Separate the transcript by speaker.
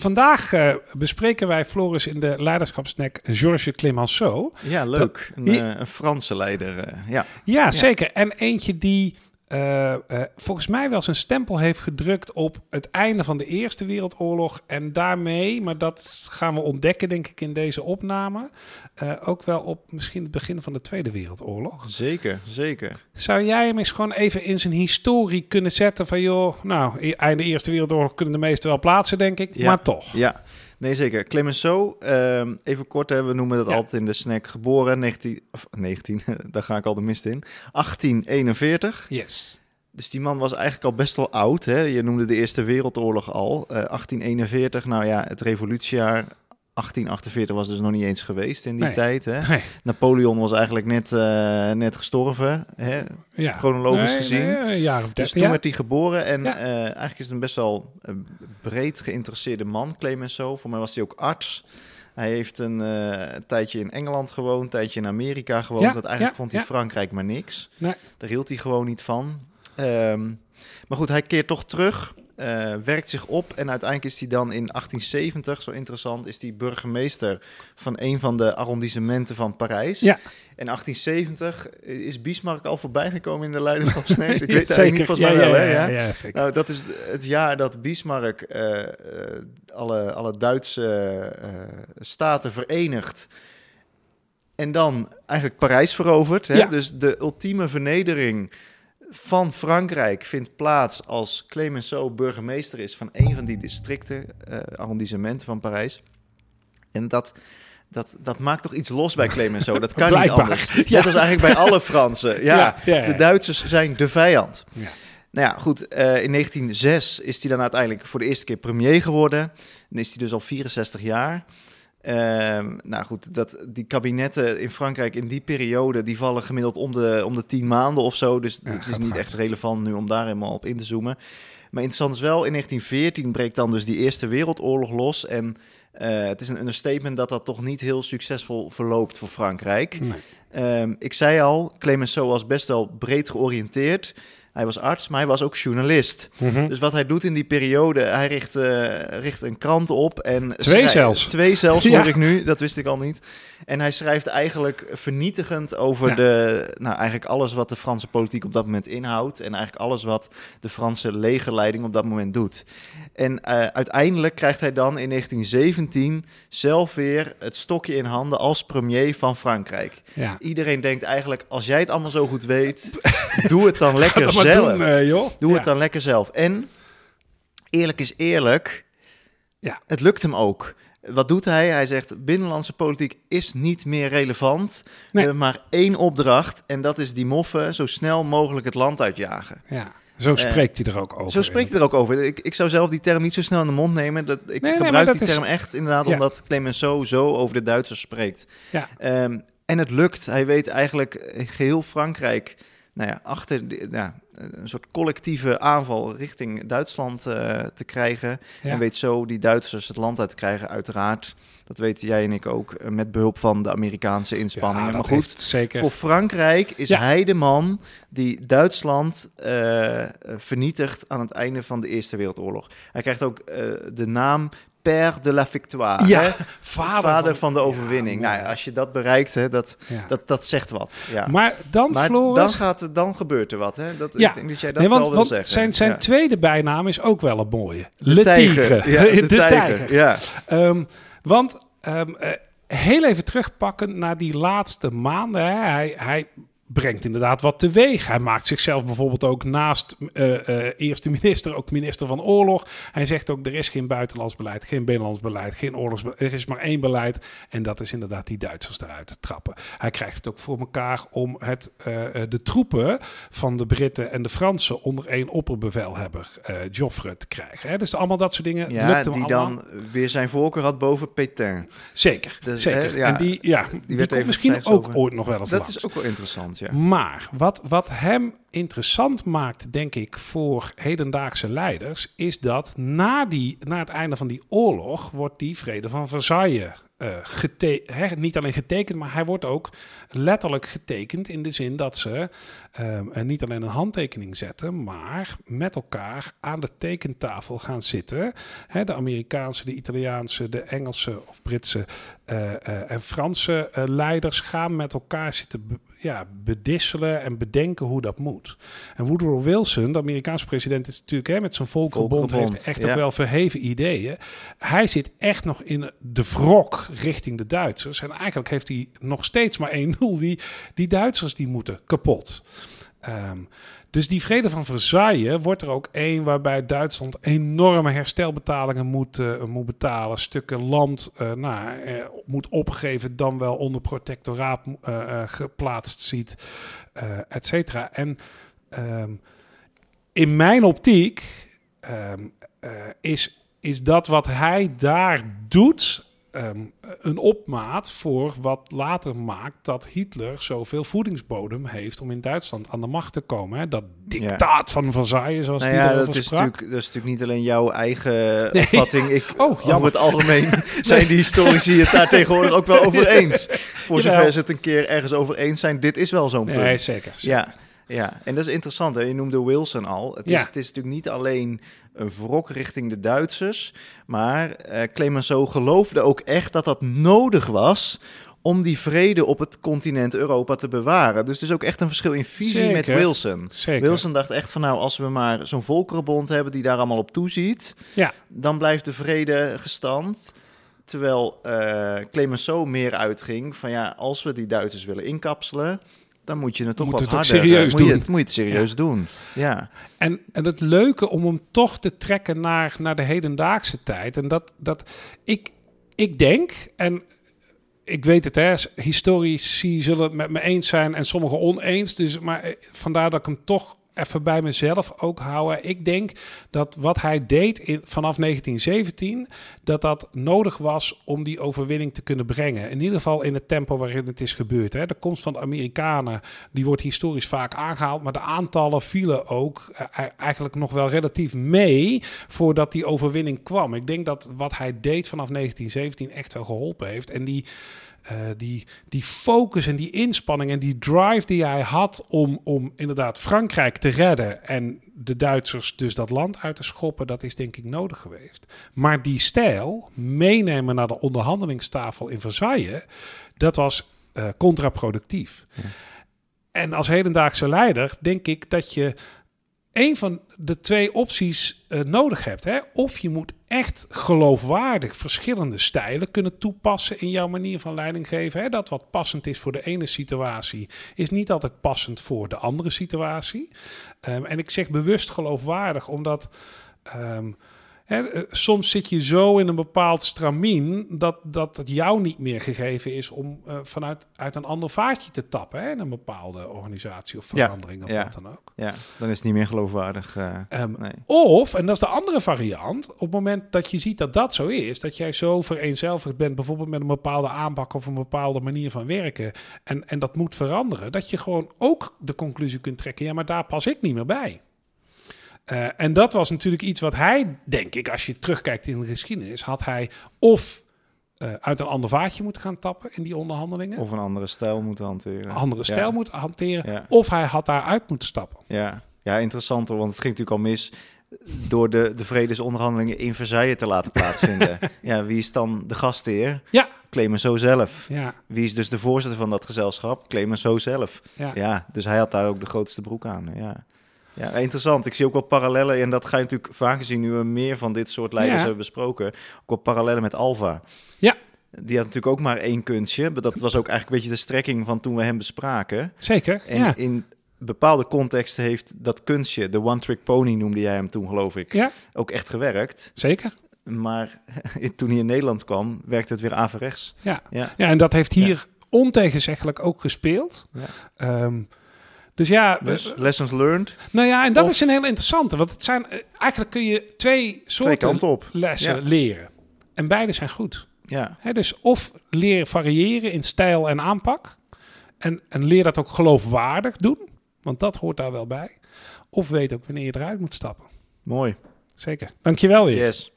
Speaker 1: vandaag uh, bespreken wij, Floris, in de leiderschapsnack Georges Clemenceau.
Speaker 2: Ja, leuk. Een, uh, een Franse leider, uh, ja.
Speaker 1: ja. zeker. En eentje die uh, uh, volgens mij wel zijn stempel heeft gedrukt op het einde van de Eerste Wereldoorlog. En daarmee, maar dat gaan we ontdekken denk ik in deze opname, uh, ook wel op misschien het begin van de Tweede Wereldoorlog.
Speaker 2: Zeker, zeker.
Speaker 1: Zou jij hem eens gewoon even in zijn historie kunnen zetten van joh, nou, einde Eerste Wereldoorlog kunnen de meesten wel plaatsen denk ik,
Speaker 2: ja,
Speaker 1: maar toch.
Speaker 2: Ja, Nee, zeker. Clemenceau, uh, even kort, hè, we noemen dat ja. altijd in de snack. Geboren 19, of 19, daar ga ik al de mist in. 1841.
Speaker 1: Yes.
Speaker 2: Dus die man was eigenlijk al best wel oud. Hè? Je noemde de Eerste Wereldoorlog al. Uh, 1841, nou ja, het revolutiejaar. 1848 was dus nog niet eens geweest in die
Speaker 1: Nee.
Speaker 2: tijd. Hè?
Speaker 1: Nee.
Speaker 2: Napoleon was eigenlijk net, uh, net gestorven, hè?
Speaker 1: Ja.
Speaker 2: chronologisch
Speaker 1: Nee,
Speaker 2: gezien.
Speaker 1: een jaar of
Speaker 2: Dus toen
Speaker 1: ja.
Speaker 2: werd hij geboren en
Speaker 1: Ja.
Speaker 2: eh, eigenlijk is het een best wel eh, breed geïnteresseerde man, Clemenceau. Voor mij was hij ook arts. Hij heeft een eh, tijdje in Engeland gewoond, een tijdje in Amerika gewoond. Want eigenlijk vond hij. Frankrijk maar niks.
Speaker 1: Nee.
Speaker 2: Daar hield hij gewoon niet van. Ehm, maar goed, hij keert toch terug, eh, werkt zich op en uiteindelijk is hij dan in 1870, zo interessant, is hij burgemeester van een van de arrondissementen van Parijs.
Speaker 1: Ja.
Speaker 2: In 1870 is Bismarck al voorbij gekomen in de leiderschapsnacks. Ik weet het eigenlijk niet, volgens mij
Speaker 1: ja,
Speaker 2: wel,
Speaker 1: ja,
Speaker 2: hè?
Speaker 1: ja,
Speaker 2: Ja?
Speaker 1: ja, zeker.
Speaker 2: Nou, dat is het jaar dat Bismarck eh, eh, alle, alle Duitse eh, staten verenigt. En dan eigenlijk Parijs verovert. Hè?
Speaker 1: Ja.
Speaker 2: Dus de ultieme vernedering van Frankrijk vindt plaats als Clemenceau burgemeester is van een van die districten, eh arrondissementen van Parijs. En dat, dat, dat maakt toch iets los bij Clemenceau. Dat kan niet anders.
Speaker 1: Ja.
Speaker 2: Net als eigenlijk bij alle Fransen. Ja,
Speaker 1: Ja, ja, ja.
Speaker 2: de Duitsers zijn de vijand.
Speaker 1: Ja.
Speaker 2: Nou ja, goed. eh, in 1906 is hij dan uiteindelijk voor de eerste keer premier geworden. Dan is hij dus al 64 jaar. Ehm, nou goed, dat, die kabinetten in Frankrijk in die periode... die vallen gemiddeld om de, om de 10 maanden of zo. Dus
Speaker 1: Ja,
Speaker 2: het is niet
Speaker 1: hard.
Speaker 2: echt relevant nu om daar helemaal op in te zoomen. Maar interessant is wel, in 1914 breekt dan dus die Eerste Wereldoorlog los. En eh, het is een understatement dat dat toch niet heel succesvol verloopt voor Frankrijk.
Speaker 1: Nee.
Speaker 2: Ehm, ik zei al, Clemenceau was best wel breed georiënteerd. Hij was arts, maar hij was ook journalist.
Speaker 1: Mhm.
Speaker 2: Dus wat hij doet in die periode, hij richt, eh, richt een krant op. En
Speaker 1: Twee zelfs.
Speaker 2: Twee zelfs,
Speaker 1: Ja.
Speaker 2: hoor ik nu. Dat wist ik al niet. En hij schrijft eigenlijk vernietigend over
Speaker 1: Ja.
Speaker 2: de, nou, eigenlijk alles wat de Franse politiek op dat moment inhoudt. En eigenlijk alles wat de Franse legerleiding op dat moment doet. En eh, uiteindelijk krijgt hij dan in 1917 zelf weer het stokje in handen als premier van Frankrijk.
Speaker 1: Ja.
Speaker 2: Iedereen denkt eigenlijk, als jij het allemaal zo goed weet, doe het dan lekker
Speaker 1: maar
Speaker 2: zelf.
Speaker 1: doen, eh, joh.
Speaker 2: Doe
Speaker 1: Ja.
Speaker 2: het dan lekker zelf. En eerlijk is eerlijk,
Speaker 1: Ja.
Speaker 2: het lukt hem ook. Wat doet hij? Hij zegt: binnenlandse politiek is niet meer relevant. We
Speaker 1: Nee.
Speaker 2: hebben maar één opdracht en dat is die moffen zo snel mogelijk het land uitjagen.
Speaker 1: Ja. Zo spreekt hij er ook over.
Speaker 2: Eh, Zo spreekt hij er ook over. Ik, ik zou zelf die term niet zo snel in de mond nemen. Dat, ik
Speaker 1: Nee, nee, maar
Speaker 2: gebruik
Speaker 1: dat
Speaker 2: die
Speaker 1: is-
Speaker 2: term echt inderdaad
Speaker 1: Ja.
Speaker 2: omdat Clemenceau zo over de Duitsers spreekt.
Speaker 1: Ja.
Speaker 2: Ehm, en het lukt. Hij weet eigenlijk eh, geheel Frankrijk nou ja, achter ja, een soort collectieve aanval richting Duitsland eh, te krijgen.
Speaker 1: Ja.
Speaker 2: En weet zo die Duitsers het land uit te krijgen, uiteraard. Dat weten jij en ik ook, eh, met behulp van de Amerikaanse inspanningen.
Speaker 1: Ja,
Speaker 2: maar goed,
Speaker 1: zeker.
Speaker 2: voor Frankrijk is
Speaker 1: Ja.
Speaker 2: hij de man die Duitsland eh, eh, vernietigt aan het einde van de Eerste Wereldoorlog. Hij krijgt ook de naam Père de la Victoire.
Speaker 1: Ja,
Speaker 2: hè?
Speaker 1: vader,
Speaker 2: Vader van de overwinning. nou, ja, als je dat bereikt, hè, dat,
Speaker 1: Ja.
Speaker 2: dat, dat zegt wat. Ja.
Speaker 1: Maar dan,
Speaker 2: Maar
Speaker 1: Floris...
Speaker 2: dan, gaat het, dan gebeurt er wat. Hè? Dat,
Speaker 1: Ja.
Speaker 2: Ik denk dat jij dat
Speaker 1: nee, want,
Speaker 2: wel wil zeggen.
Speaker 1: zijn, zijn tweede bijnaam is ook wel een mooie.
Speaker 2: De
Speaker 1: Le
Speaker 2: tijger.
Speaker 1: Tigre.
Speaker 2: Ja, de,
Speaker 1: de
Speaker 2: tijger.
Speaker 1: tijger.
Speaker 2: Ja.
Speaker 1: Ehm, want ehm, eh, heel even terugpakken naar die laatste maanden. Hè. Hij, hij brengt inderdaad wat teweeg. Hij maakt zichzelf bijvoorbeeld ook naast eh, eh, eerste minister ook minister van oorlog. Hij zegt ook er is geen buitenlands beleid, geen binnenlands beleid, geen oorlogsbeleid. Er is maar één beleid en dat is inderdaad die Duitsers eruit te trappen. Hij krijgt het ook voor elkaar om het, eh, de troepen van de Britten en de Fransen onder één opperbevelhebber, Joffre, te krijgen. Hè. Dus allemaal dat soort dingen
Speaker 2: Ja, die
Speaker 1: allemaal.
Speaker 2: dan weer zijn voorkeur had boven Pétain.
Speaker 1: Zeker,
Speaker 2: Dus,
Speaker 1: zeker.
Speaker 2: hè, ja,
Speaker 1: en die, ja, die,
Speaker 2: werd
Speaker 1: komt misschien ook ooit nog wel eens
Speaker 2: Dat
Speaker 1: langs.
Speaker 2: is ook wel interessant,
Speaker 1: Maar wat, wat hem interessant maakt, denk ik, voor hedendaagse leiders, is dat na, die, na het einde van die oorlog wordt die vrede van Versailles hè, niet alleen getekend, maar hij wordt ook letterlijk getekend in de zin dat ze uh, niet alleen een handtekening zetten, maar met elkaar aan de tekentafel gaan zitten. De Amerikaanse, de Italiaanse, de Engelse of Britse uh, en Franse leiders gaan met elkaar zitten ja, bedisselen en bedenken hoe dat moet. En Woodrow Wilson, de Amerikaanse president, is natuurlijk hè, met zijn volkenbond, heeft echt ook wel verheven ideeën. Hij zit echt nog in de wrok richting de Duitsers. En eigenlijk heeft hij nog steeds maar één doel. Die, die Duitsers die moeten kapot. Um, dus die vrede van Versailles wordt er ook één waarbij Duitsland enorme herstelbetalingen moet, uh, moet betalen. Stukken land uh, nou, uh, moet opgeven, dan wel onder protectoraat geplaatst ziet, et cetera. En um, in mijn optiek um, is, is dat wat hij daar doet um, een opmaat voor wat later maakt dat Hitler zoveel voedingsbodem heeft om in Duitsland aan de macht te komen. Hè? Dat dictaat van Versailles, zoals nou ja, dat
Speaker 2: is Natuurlijk, dat is natuurlijk niet alleen jouw eigen nee, opvatting. Ik, oh, over het algemeen zijn die historici het daar tegenwoordig ook wel over eens. Voor zover ze het een keer ergens over eens zijn, dit is wel zo'n punt.
Speaker 1: Nee, zeker. zeker.
Speaker 2: Ja. Ja, en dat is interessant. Hè? Je noemde Wilson al. Het, is, het is natuurlijk niet alleen een wrok richting de Duitsers, maar uh, Clemenceau geloofde ook echt dat dat nodig was om die vrede op het continent Europa te bewaren. Dus er is ook echt een verschil in visie met Wilson.
Speaker 1: Zeker.
Speaker 2: Wilson dacht echt van nou, als we maar zo'n volkerenbond hebben die daar allemaal op toeziet,
Speaker 1: ja.
Speaker 2: dan blijft de vrede gestand. Terwijl uh, Clemenceau meer uitging van ja, als we die Duitsers willen inkapselen, dan moet je het toch wat harder...
Speaker 1: serieus
Speaker 2: moet
Speaker 1: doen.
Speaker 2: Je het, moet je het serieus doen, ja.
Speaker 1: En, en het leuke om hem toch te trekken naar, naar de hedendaagse tijd. En dat, dat ik, ik denk, en ik weet het, hè, historici zullen het met me eens zijn en sommigen oneens. Dus, maar eh, vandaar dat ik hem toch even bij mezelf ook houden. Ik denk dat wat hij deed in, vanaf 1917, dat dat nodig was om die overwinning te kunnen brengen. In ieder geval in het tempo waarin het is gebeurd. Hè. De komst van de Amerikanen, die wordt historisch vaak aangehaald, maar de aantallen vielen ook eh, eigenlijk nog wel relatief mee voordat die overwinning kwam. Ik denk dat wat hij deed vanaf 1917 echt wel geholpen heeft. En die uh, die, die focus en die inspanning en die drive die hij had om, om inderdaad Frankrijk te redden en de Duitsers dus dat land uit te schoppen, dat is denk ik nodig geweest. Maar die stijl, meenemen naar de onderhandelingstafel in Versailles, dat was uh, contraproductief. Ja. En als hedendaagse leider denk ik dat je een van de twee opties uh, nodig hebt. Hè? Of je moet echt geloofwaardig verschillende stijlen kunnen toepassen in jouw manier van leiding geven. Hè? Dat wat passend is voor de ene situatie, is niet altijd passend voor de andere situatie. Um, en ik zeg bewust geloofwaardig, omdat. Um, eh, soms zit je zo in een bepaald stramien dat, dat het jou niet meer gegeven is om uh, vanuit uit een ander vaartje te tappen hè, in een bepaalde organisatie of verandering of wat dan ook.
Speaker 2: Ja, dan is het niet meer geloofwaardig. Uh, um, nee.
Speaker 1: Of, en dat is de andere variant, op het moment dat je ziet dat dat zo is, dat jij zo vereenzelvigd bent, bijvoorbeeld met een bepaalde aanpak of een bepaalde manier van werken, en, en dat moet veranderen, dat je gewoon ook de conclusie kunt trekken, ja, maar daar pas ik niet meer bij. Uh, en dat was natuurlijk iets wat hij, denk ik, als je terugkijkt in de geschiedenis, had hij of uh, uit een ander vaatje moeten gaan tappen in die onderhandelingen.
Speaker 2: Of een andere stijl moeten hanteren.
Speaker 1: Andere stijl ja. moeten hanteren. Ja. Of hij had daaruit moeten stappen.
Speaker 2: Ja, ja interessant hoor, want het ging natuurlijk al mis door de, de vredesonderhandelingen in Versailles te laten plaatsvinden. ja, wie is dan de gastheer?
Speaker 1: Ja.
Speaker 2: Clemenceau zelf.
Speaker 1: Ja.
Speaker 2: Wie is dus de voorzitter van dat gezelschap? Clemenceau zelf.
Speaker 1: Ja.
Speaker 2: ja, dus hij had daar ook de grootste broek aan. Ja. Ja, interessant. Ik zie ook wel parallellen. En dat ga je natuurlijk vaak zien nu we meer van dit soort leiders ja. hebben besproken. Ook wel parallellen met Alva.
Speaker 1: Ja.
Speaker 2: Die had natuurlijk ook maar één kunstje. Maar dat was ook eigenlijk een beetje de strekking van toen we hem bespraken.
Speaker 1: Zeker.
Speaker 2: En
Speaker 1: ja.
Speaker 2: in bepaalde contexten heeft dat kunstje, de one trick pony noemde jij hem toen, geloof ik,
Speaker 1: ja.
Speaker 2: ook echt gewerkt.
Speaker 1: Zeker.
Speaker 2: Maar toen hij in Nederland kwam, werkte het weer averechts.
Speaker 1: Ja, ja. ja en dat heeft hier ontegenzeggelijk ook gespeeld.
Speaker 2: Ja.
Speaker 1: Um, dus ja,
Speaker 2: dus lessons learned.
Speaker 1: Nou ja, en dat of, is een heel interessante. Want het zijn eigenlijk kun je twee soorten
Speaker 2: twee kanten op.
Speaker 1: lessen ja. leren. En beide zijn goed.
Speaker 2: Ja.
Speaker 1: He, dus of leer variëren in stijl en aanpak. En, en leer dat ook geloofwaardig doen. Want dat hoort daar wel bij. Of weet ook wanneer je eruit moet stappen.
Speaker 2: Mooi.
Speaker 1: Zeker. Dankjewel weer.
Speaker 2: Yes.